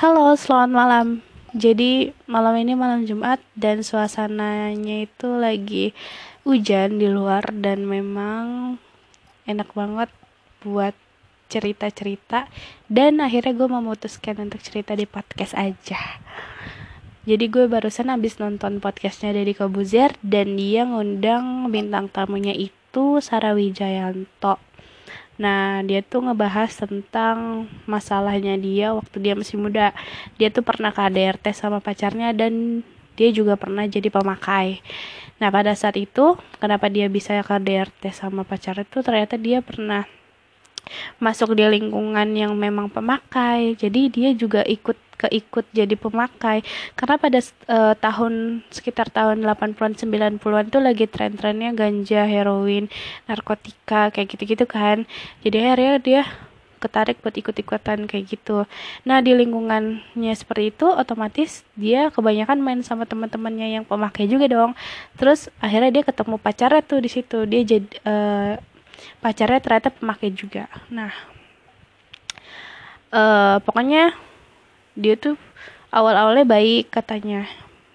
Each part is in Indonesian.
Halo, selamat malam. Jadi malam ini malam Jumat dan suasananya itu lagi hujan di luar dan memang enak banget buat cerita-cerita dan akhirnya gue memutuskan untuk cerita di podcast aja. Jadi gue barusan habis nonton podcastnya dari Kobuzer dan dia ngundang bintang tamunya itu Sarah Wijayanto Nah, dia tuh ngebahas tentang masalahnya dia waktu dia masih muda. Dia tuh pernah KDRT sama pacarnya dan dia juga pernah jadi pemakai. Nah, pada saat itu, kenapa dia bisa KDRT sama pacarnya itu ternyata dia pernah masuk di lingkungan yang memang pemakai. Jadi dia juga ikut keikut jadi pemakai karena pada uh, tahun sekitar tahun 80-an 90-an tuh lagi tren-trennya ganja, heroin, narkotika kayak gitu-gitu kan. Jadi akhirnya dia ketarik buat ikut-ikutan kayak gitu. Nah di lingkungannya seperti itu, otomatis dia kebanyakan main sama teman-temannya yang pemakai juga dong. Terus akhirnya dia ketemu pacarnya tuh di situ. Dia jadi uh, pacarnya ternyata pemakai juga. Nah uh, pokoknya dia tuh awal-awalnya baik katanya.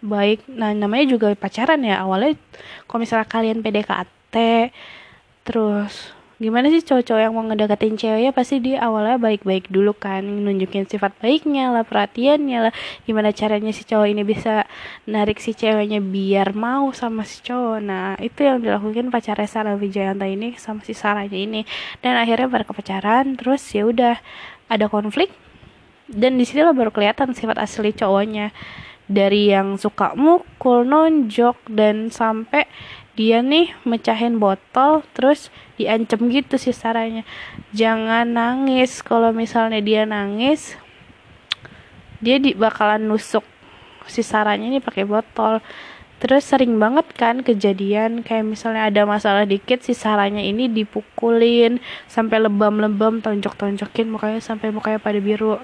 Baik nah namanya juga pacaran ya. Awalnya kalau misalnya kalian PDKT terus gimana sih cowok-cowok yang mau ngedeketin ceweknya? Pasti dia awalnya baik-baik dulu kan nunjukin sifat baiknya lah perhatiannya lah. Gimana caranya si cowok ini bisa narik si ceweknya biar mau sama si cowok? Nah itu yang dilakukan pacarnya Sarah Wijayanta ini sama si Sarahnya ini. Dan akhirnya mereka pacaran terus ya udah ada konflik dan di sini lo baru kelihatan sifat asli cowoknya. Dari yang suka mukul nonjok dan sampai dia nih mecahin botol terus diancam gitu sih saranya jangan nangis. Kalau misalnya dia nangis dia di bakalan nusuk si saranya ini pakai botol terus sering banget kan kejadian kayak misalnya ada masalah dikit si saranya ini dipukulin sampai lebam-lebam tonjok-tonjokin mukanya sampai mukanya pada biru.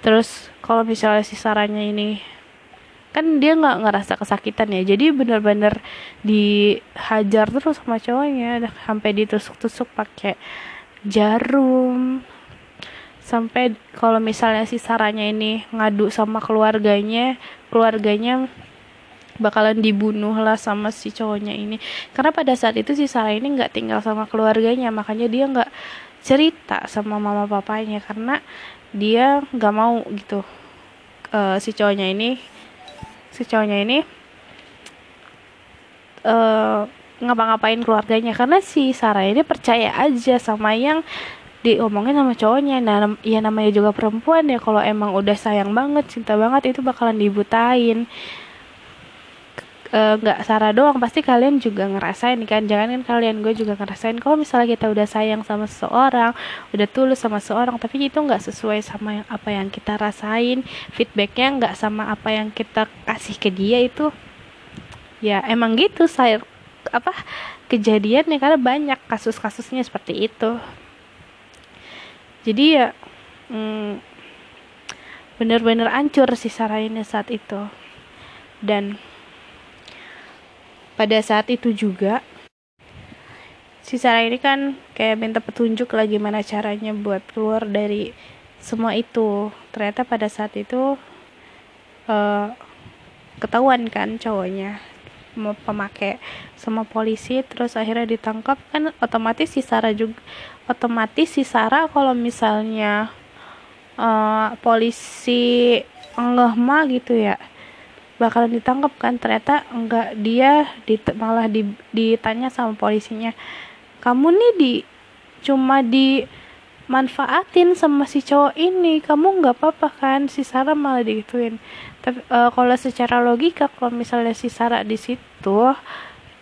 Terus kalau misalnya si saranya ini kan dia nggak ngerasa kesakitan ya. Jadi bener-bener dihajar terus sama cowoknya sampai ditusuk-tusuk pakai jarum. Sampai kalau misalnya si saranya ini ngadu sama keluarganya keluarganya bakalan dibunuh lah sama si cowoknya ini. Karena pada saat itu si Sarah ini nggak tinggal sama keluarganya makanya dia nggak cerita sama mama papanya karena dia nggak mau gitu. Uh, si cowoknya ini si cowoknya ini uh, ngapa-ngapain keluarganya. Karena si Sarah ini percaya aja sama yang diomongin sama cowoknya. Nah ya namanya juga perempuan ya. Kalau emang udah sayang banget cinta banget itu bakalan dibutain nggak uh, Sarah doang pasti kalian juga ngerasain kan. Jangan kan kalian gue juga ngerasain kalau misalnya kita udah sayang sama seseorang udah tulus sama seseorang tapi itu nggak sesuai sama yang apa yang kita rasain. Feedbacknya nggak sama apa yang kita kasih ke dia itu. Ya emang gitu saya apa kejadiannya karena banyak kasus-kasusnya seperti itu. Jadi ya hmm, bener-bener ancur sih Sarah ini saat itu. Dan pada saat itu juga. Si Sarah ini kan kayak minta petunjuk lagi mana caranya buat keluar dari semua itu. Ternyata pada saat itu uh, ketahuan kan cowoknya mau pemakai sama polisi terus akhirnya ditangkap. Kan otomatis si Sarah juga otomatis si Sarah kalau misalnya uh, polisi enggak mah gitu ya bakalan ditangkap kan? Ternyata enggak dia dit malah di, ditanya sama polisinya kamu nih di cuma di manfaatin sama si cowok ini kamu nggak apa-apa kan? Si Sarah malah digituin. Tapi uh, kalau secara logika kalau misalnya si Sarah di situ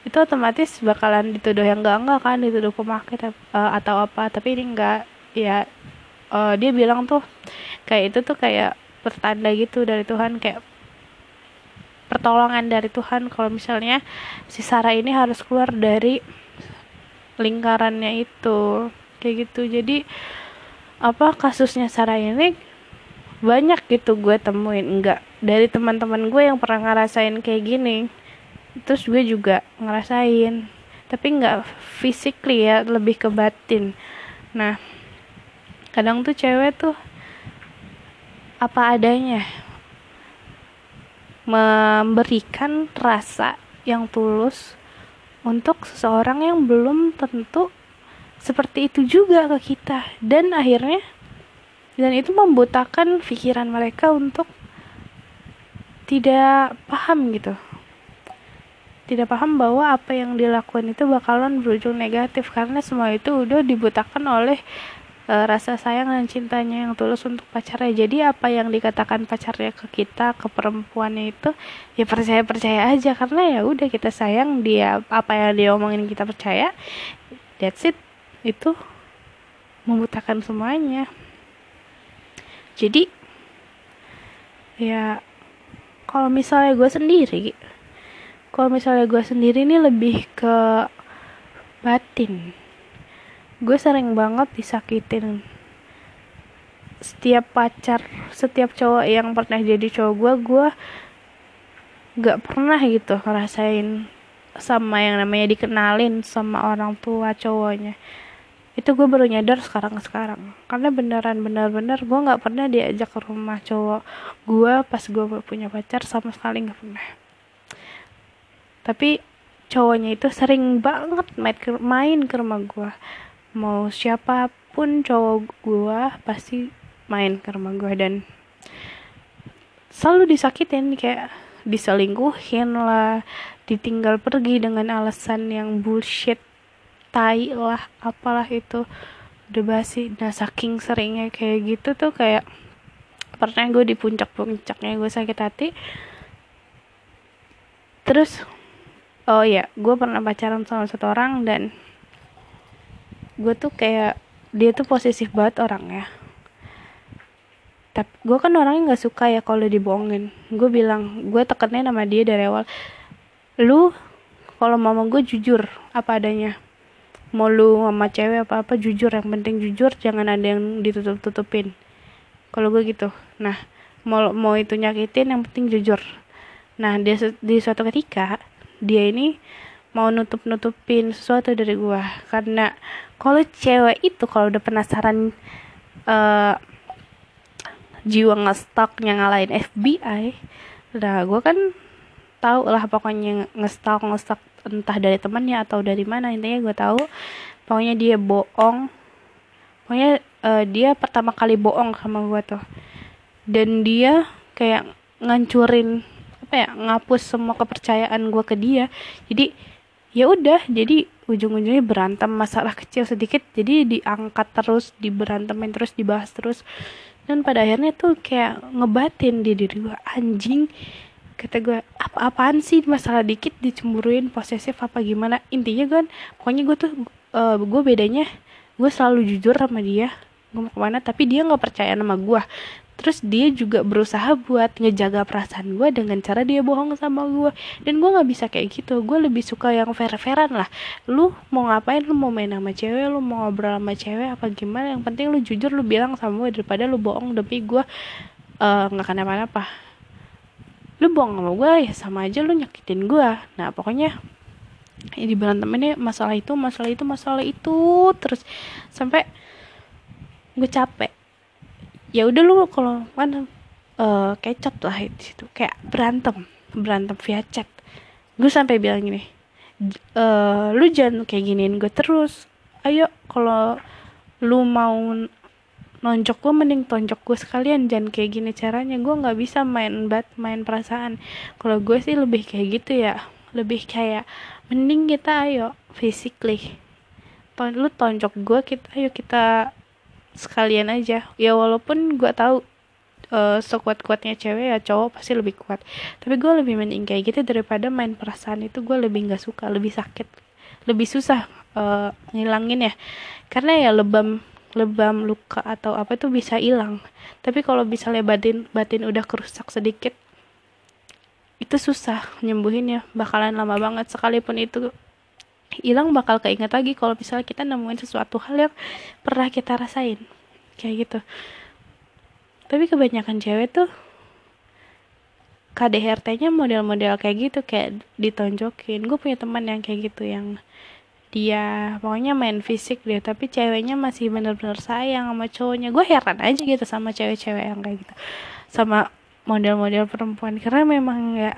itu otomatis bakalan dituduh yang enggak enggak kan? Dituduh pemakai uh, atau apa. Tapi ini enggak ya uh, dia bilang tuh kayak itu tuh kayak pertanda gitu dari Tuhan kayak pertolongan dari Tuhan. Kalau misalnya si Sarah ini harus keluar dari lingkarannya itu kayak gitu. Jadi apa kasusnya Sarah ini banyak gitu gue temuin. Enggak dari teman-teman gue yang pernah ngerasain kayak gini. Terus gue juga ngerasain. Tapi enggak physically ya lebih ke batin. Nah kadang tuh cewek tuh apa adanya memberikan rasa yang tulus untuk seseorang yang belum tentu seperti itu juga ke kita. Dan akhirnya dan itu membutakan pikiran mereka untuk tidak paham gitu. Tidak paham bahwa apa yang dilakukan itu bakalan berujung negatif karena semua itu udah dibutakan oleh e, rasa sayang dan cintanya yang tulus untuk pacarnya. Jadi apa yang dikatakan pacarnya ke kita ke perempuannya itu ya percaya percaya aja. Karena ya udah kita sayang dia apa yang dia omongin kita percaya that's it. Itu membutakan semuanya. Jadi ya kalau misalnya gue sendiri kalau misalnya gue sendiri ini lebih ke batin gue sering banget disakitin setiap pacar setiap cowok yang pernah jadi cowok gue gue gak pernah gitu ngerasain sama yang namanya dikenalin sama orang tua cowoknya. Itu gue baru nyadar sekarang sekarang. Karena beneran bener-bener gue nggak pernah diajak ke rumah cowok gue pas gue punya pacar sama sekali nggak pernah. Tapi cowoknya itu sering banget main ke, main ke rumah gue mau siapa pun cowok gue pasti main ke rumah gue dan selalu disakitin kayak diselingkuhin lah ditinggal pergi dengan alasan yang bullshit tai lah apalah itu udah basi. Nah saking seringnya kayak gitu tuh kayak pernah gue di puncak-puncaknya gue sakit hati. Terus oh ya gue pernah pacaran sama satu orang dan gue tuh kayak dia tuh posesif banget orang ya tapi gue kan orangnya nggak suka ya kalau dibohongin. Gue bilang gue tekennya nama dia dari awal. Lu kalau mama gue jujur apa adanya. Mau lu sama cewek apa apa jujur. Yang penting jujur jangan ada yang ditutup tutupin kalau gue gitu. Nah mau mau itu nyakitin yang penting jujur. Nah dia di suatu ketika dia ini mau nutup nutupin sesuatu dari gue karena kalau cewek itu kalau udah penasaran uh, jiwa ngestalknya ngalahin FBI udah gue kan tahu lah pokoknya ngestalk ngestalk entah dari temannya atau dari mana. Intinya gue tahu pokoknya dia bohong. Pokoknya uh, dia pertama kali bohong sama gue tuh. Dan dia kayak ngancurin apa ya ngapus semua kepercayaan gue ke dia. Jadi ya udah jadi ujung-ujungnya berantem masalah kecil sedikit jadi diangkat terus diberantemin terus dibahas terus. Dan pada akhirnya tuh kayak ngebatin di diri gue anjing kata gue apa-apaan sih masalah dikit dicemburuin posesif apa gimana? Intinya kan pokoknya gue tuh uh, gue bedanya gue selalu jujur sama dia gue mau ke mana tapi dia nggak percaya sama gue terus dia juga berusaha buat ngejaga perasaan gue dengan cara dia bohong sama gue dan gue nggak bisa kayak gitu. Gue lebih suka yang fair-fairan lah. Lu mau ngapain? Lu mau main sama cewek? Lu mau ngobrol sama cewek? Apa gimana? Yang penting lu jujur lu bilang sama gue daripada lu bohong. Demi gue uh, nggak uh, kenapa-napa lu bohong sama gue ya sama aja lu nyakitin gue nah pokoknya ya di berantem ini masalah itu masalah itu masalah itu. Terus sampai gue capek ya udah lu kalau kan uh, kecap lah di situ. Kayak berantem berantem via chat. Gue sampai bilang gini e, lu jangan kayak giniin gue terus. Ayo kalau lu mau nonjok gue mending tonjok gue sekalian. Jangan kayak gini caranya. Gue nggak bisa main bat main perasaan. Kalau gue sih lebih kayak gitu ya. Lebih kayak mending kita ayo physically. Lu tonjok gue kita ayo kita sekalian aja. Ya walaupun gue tahu uh, sekuat kuatnya cewek ya cowok pasti lebih kuat. Tapi gue lebih mending kayak gitu daripada main perasaan itu gue lebih nggak suka lebih sakit lebih susah uh, ngilangin ya. Karena ya lebam lebam luka atau apa itu bisa hilang. Tapi kalau misalnya batin batin udah kerusak sedikit itu susah nyembuhin ya bakalan lama banget. Sekalipun itu hilang bakal keinget lagi kalau misalnya kita nemuin sesuatu hal yang pernah kita rasain. Kayak gitu. Tapi kebanyakan cewek tuh KDRT-nya model-model kayak gitu kayak ditonjokin. Gue punya teman yang kayak gitu yang dia pokoknya main fisik dia tapi ceweknya masih bener-bener sayang sama cowoknya. Gue heran aja gitu sama cewek-cewek yang kayak gitu sama model-model perempuan. Karena memang ya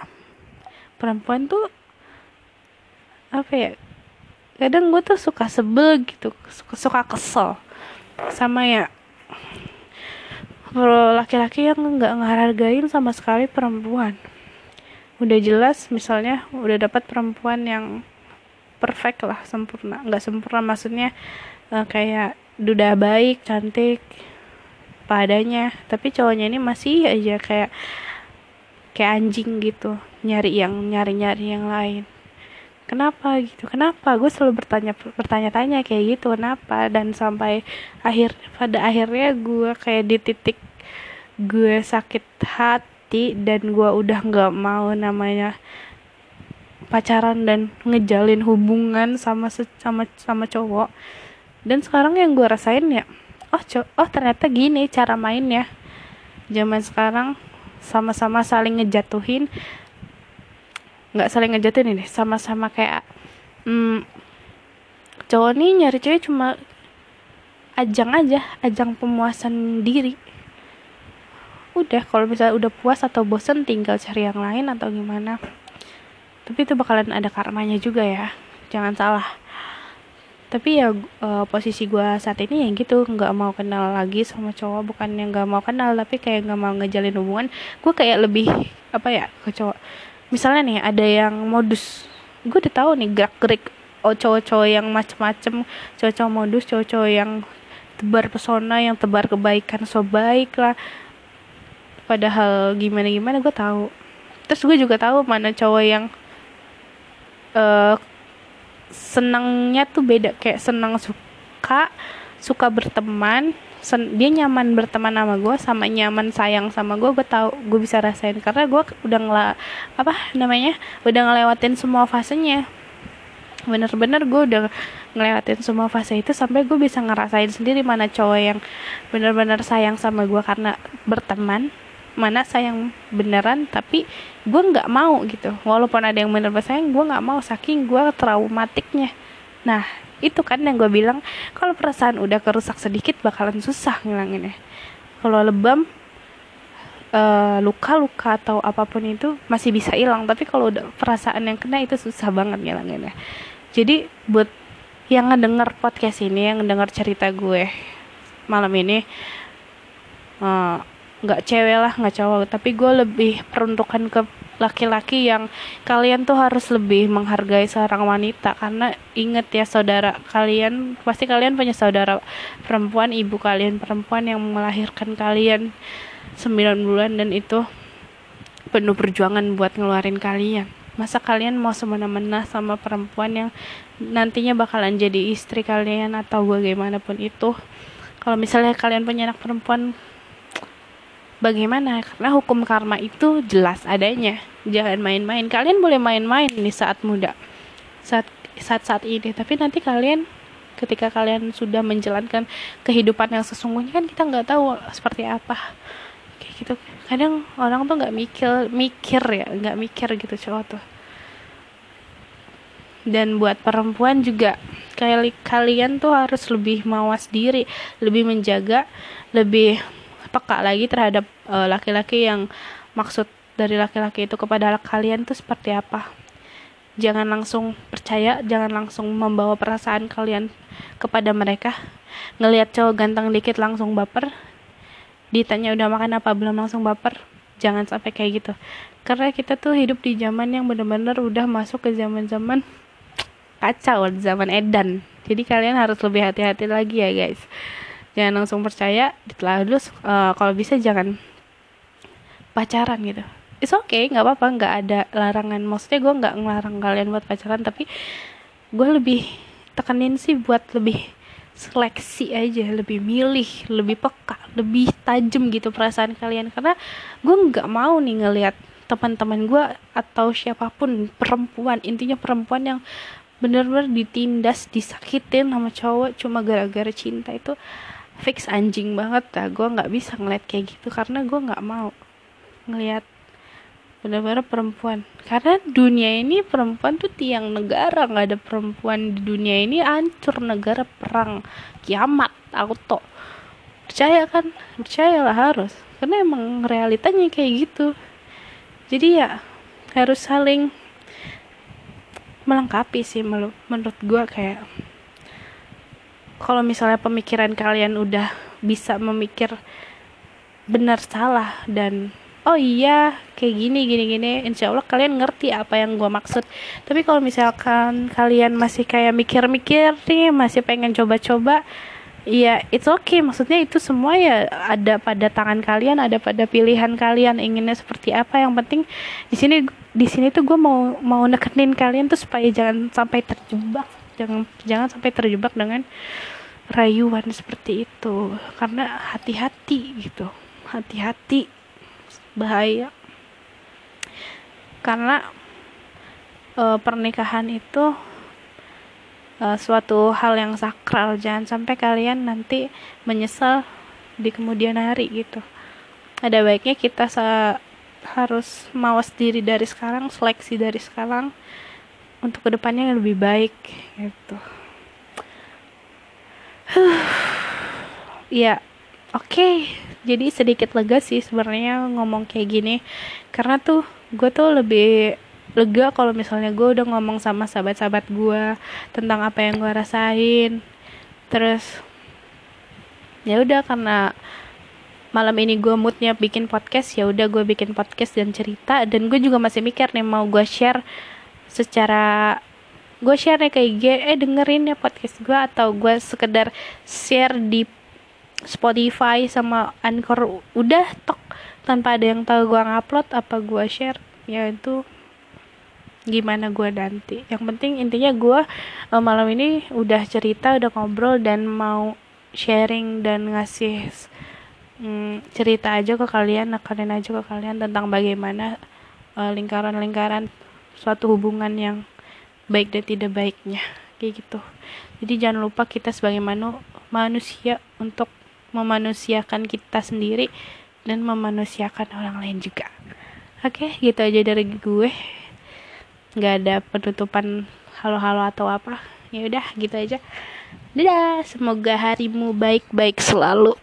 perempuan tuh apa ya kadang gue tuh suka sebel gitu suka, suka kesel. Sama ya laki-laki yang nggak ngehargain sama sekali perempuan. Udah jelas misalnya udah dapat perempuan yang perfect lah sempurna. Nggak sempurna maksudnya uh, kayak duda baik cantik padanya tapi cowoknya ini masih aja kayak kayak anjing gitu. Nyari yang nyari nyari yang lain kenapa? gitu. Kenapa? Gue selalu bertanya bertanya-tanya kayak gitu kenapa? Dan sampai akhir pada akhirnya gue kayak di titik gue sakit hati dan gue udah nggak mau namanya pacaran dan ngejalin hubungan sama sama sama cowok. Dan sekarang yang gue rasain ya oh co oh ternyata gini cara mainnya. Zaman sekarang sama-sama saling ngejatuhin nggak saling ngejatuhin ini sama-sama kayak hmm, cowok nih nyari cewek cuma ajang aja ajang pemuasan diri. Udah kalau misalnya udah puas atau bosen tinggal cari yang lain atau gimana. Tapi itu bakalan ada karmanya juga ya jangan salah. Tapi ya uh, posisi gue saat ini ya gitu nggak mau kenal lagi sama cowok bukan yang nggak mau kenal tapi kayak nggak mau ngejalin hubungan gue kayak lebih apa ya ke cowok misalnya nih ada yang modus gue udah tahu nih gerak gerik oh cowok-cowok yang macem-macem cowok-cowok modus cowok-cowok yang tebar pesona yang tebar kebaikan so baik lah. Padahal gimana gimana gue tahu. Terus gue juga tahu mana cowok yang uh, senangnya tuh beda. Kayak senang suka suka berteman sen dia nyaman berteman sama gue sama nyaman sayang sama gue gue tahu gue bisa rasain. Karena gue udah ngela apa namanya udah ngelewatin semua fasenya. Bener-bener gue udah ngelewatin semua fase itu sampai gue bisa ngerasain sendiri mana cowok yang bener-bener sayang sama gue karena berteman mana sayang beneran tapi gue nggak mau gitu. Walaupun ada yang bener sayang gue nggak mau saking gue traumatiknya. Nah itu kan yang gue bilang kalau perasaan udah kerusak sedikit bakalan susah ngilanginnya. Kalau lebam luka-luka uh, atau apa pun itu masih bisa hilang. Tapi kalau udah perasaan yang kena itu susah banget ngilanginnya. Jadi buat yang ngedenger podcast ini yang ngedenger cerita gue malam ini uh, nggak cewek lah nggak cowok. Tapi gue lebih peruntukan ke laki-laki yang kalian tuh harus lebih menghargai seorang wanita. Karena inget ya saudara kalian pasti kalian punya saudara perempuan ibu kalian perempuan yang melahirkan kalian 9 bulan dan itu penuh perjuangan buat ngeluarin kalian. Masa kalian mau semena-mena sama perempuan yang nantinya bakalan jadi istri kalian atau bagaimanapun itu? Kalau misalnya kalian punya anak perempuan bagaimana? Karena hukum karma itu jelas adanya. Jangan main-main. Kalian boleh main-main nih saat muda. Saat saat saat ini. Tapi nanti kalian ketika kalian sudah menjalankan kehidupan yang sesungguhnya kan kita nggak tahu seperti apa. Kayak gitu. Kadang orang tuh nggak mikir mikir ya. Nggak mikir gitu cowok tuh. Dan buat perempuan juga kayak kalian tuh harus lebih mawas diri lebih menjaga lebih peka lagi terhadap eh, laki-laki uh, yang maksud dari laki-laki itu kepada kalian tuh seperti apa. Jangan langsung percaya jangan langsung membawa perasaan kalian kepada mereka. Ngelihat cowok ganteng dikit langsung baper. Ditanya udah makan apa belum langsung baper. Jangan sampai kayak gitu. Karena kita tuh hidup di zaman yang bener-bener udah masuk ke zaman-zaman kacau zaman edan. Jadi kalian harus lebih hati-hati lagi ya guys jangan langsung percaya terus uh, kalau bisa jangan pacaran gitu. It's okay nggak apa-apa nggak ada larangan. Maksudnya gue nggak ngelarang kalian buat pacaran tapi gue lebih tekenin sih buat lebih seleksi aja lebih milih lebih peka lebih tajam gitu perasaan kalian. Karena gue nggak mau nih ngelihat teman-teman gue atau siapa pun perempuan intinya perempuan yang bener-bener ditindas disakitin sama cowok cuma gara-gara cinta itu fix anjing banget dah. Gue nggak bisa ngeliat kayak gitu karena gue nggak mau ngeliat benar-benar perempuan. Karena dunia ini perempuan tuh tiang negara. Nggak ada perempuan di dunia ini hancur negara perang. Kiamat aku tuh percaya kan? Percayalah harus. Karena emang realitanya kayak gitu. Jadi ya harus saling melengkapi sih menurut gue kayak kalau misalnya pemikiran kalian udah bisa memikir benar salah dan oh iya kayak gini gini gini insya Allah kalian ngerti apa yang gue maksud. Tapi kalau misalkan kalian masih kayak mikir-mikir nih masih pengen coba-coba ya it's okay. Maksudnya itu semua ya ada pada tangan kalian ada pada pilihan kalian inginnya seperti apa. Yang penting di sini di sini tuh gue mau mau nekenin kalian tuh supaya jangan sampai terjebak jangan jangan sampai terjebak dengan rayuan seperti itu. Karena hati-hati gitu. Hati-hati. Bahaya. Karena e, pernikahan itu e, suatu hal yang sakral. Jangan sampai kalian nanti menyesal di kemudian hari gitu. Ada baiknya kita harus mawas diri dari sekarang seleksi dari sekarang untuk ke depannya yang lebih baik gitu. Ya oke. Okay jadi sedikit lega sih sebenarnya ngomong kayak gini. Karena tuh gue tuh lebih lega kalau misalnya gue udah ngomong sama sahabat-sahabat gue tentang apa yang gue rasain. Terus ya udah karena malam ini gue moodnya bikin podcast ya udah gue bikin podcast dan cerita. Dan gue juga masih mikir nih mau gue share secara gue share nih ke IG eh dengerin ya podcast gue atau gue sekedar share di Spotify sama Anchor. Udah tok. Tanpa ada yang tahu gue ngupload apa gue share ya itu gimana gue nanti. Yang penting intinya gue uh, malam ini udah cerita udah ngobrol dan mau sharing dan ngasih um, cerita aja ke kalian kalian aja ke kalian tentang bagaimana uh, lingkaran-lingkaran suatu hubungan yang baik dan tidak baiknya. Kayak gitu. Jadi jangan lupa kita sebagai manu manusia untuk memanusiakan kita sendiri dan memanusiakan orang lain juga. Oke gitu aja dari gue. Nggak ada penutupan halo-halo atau apa. Ya udah gitu aja. Dadah semoga harimu baik-baik selalu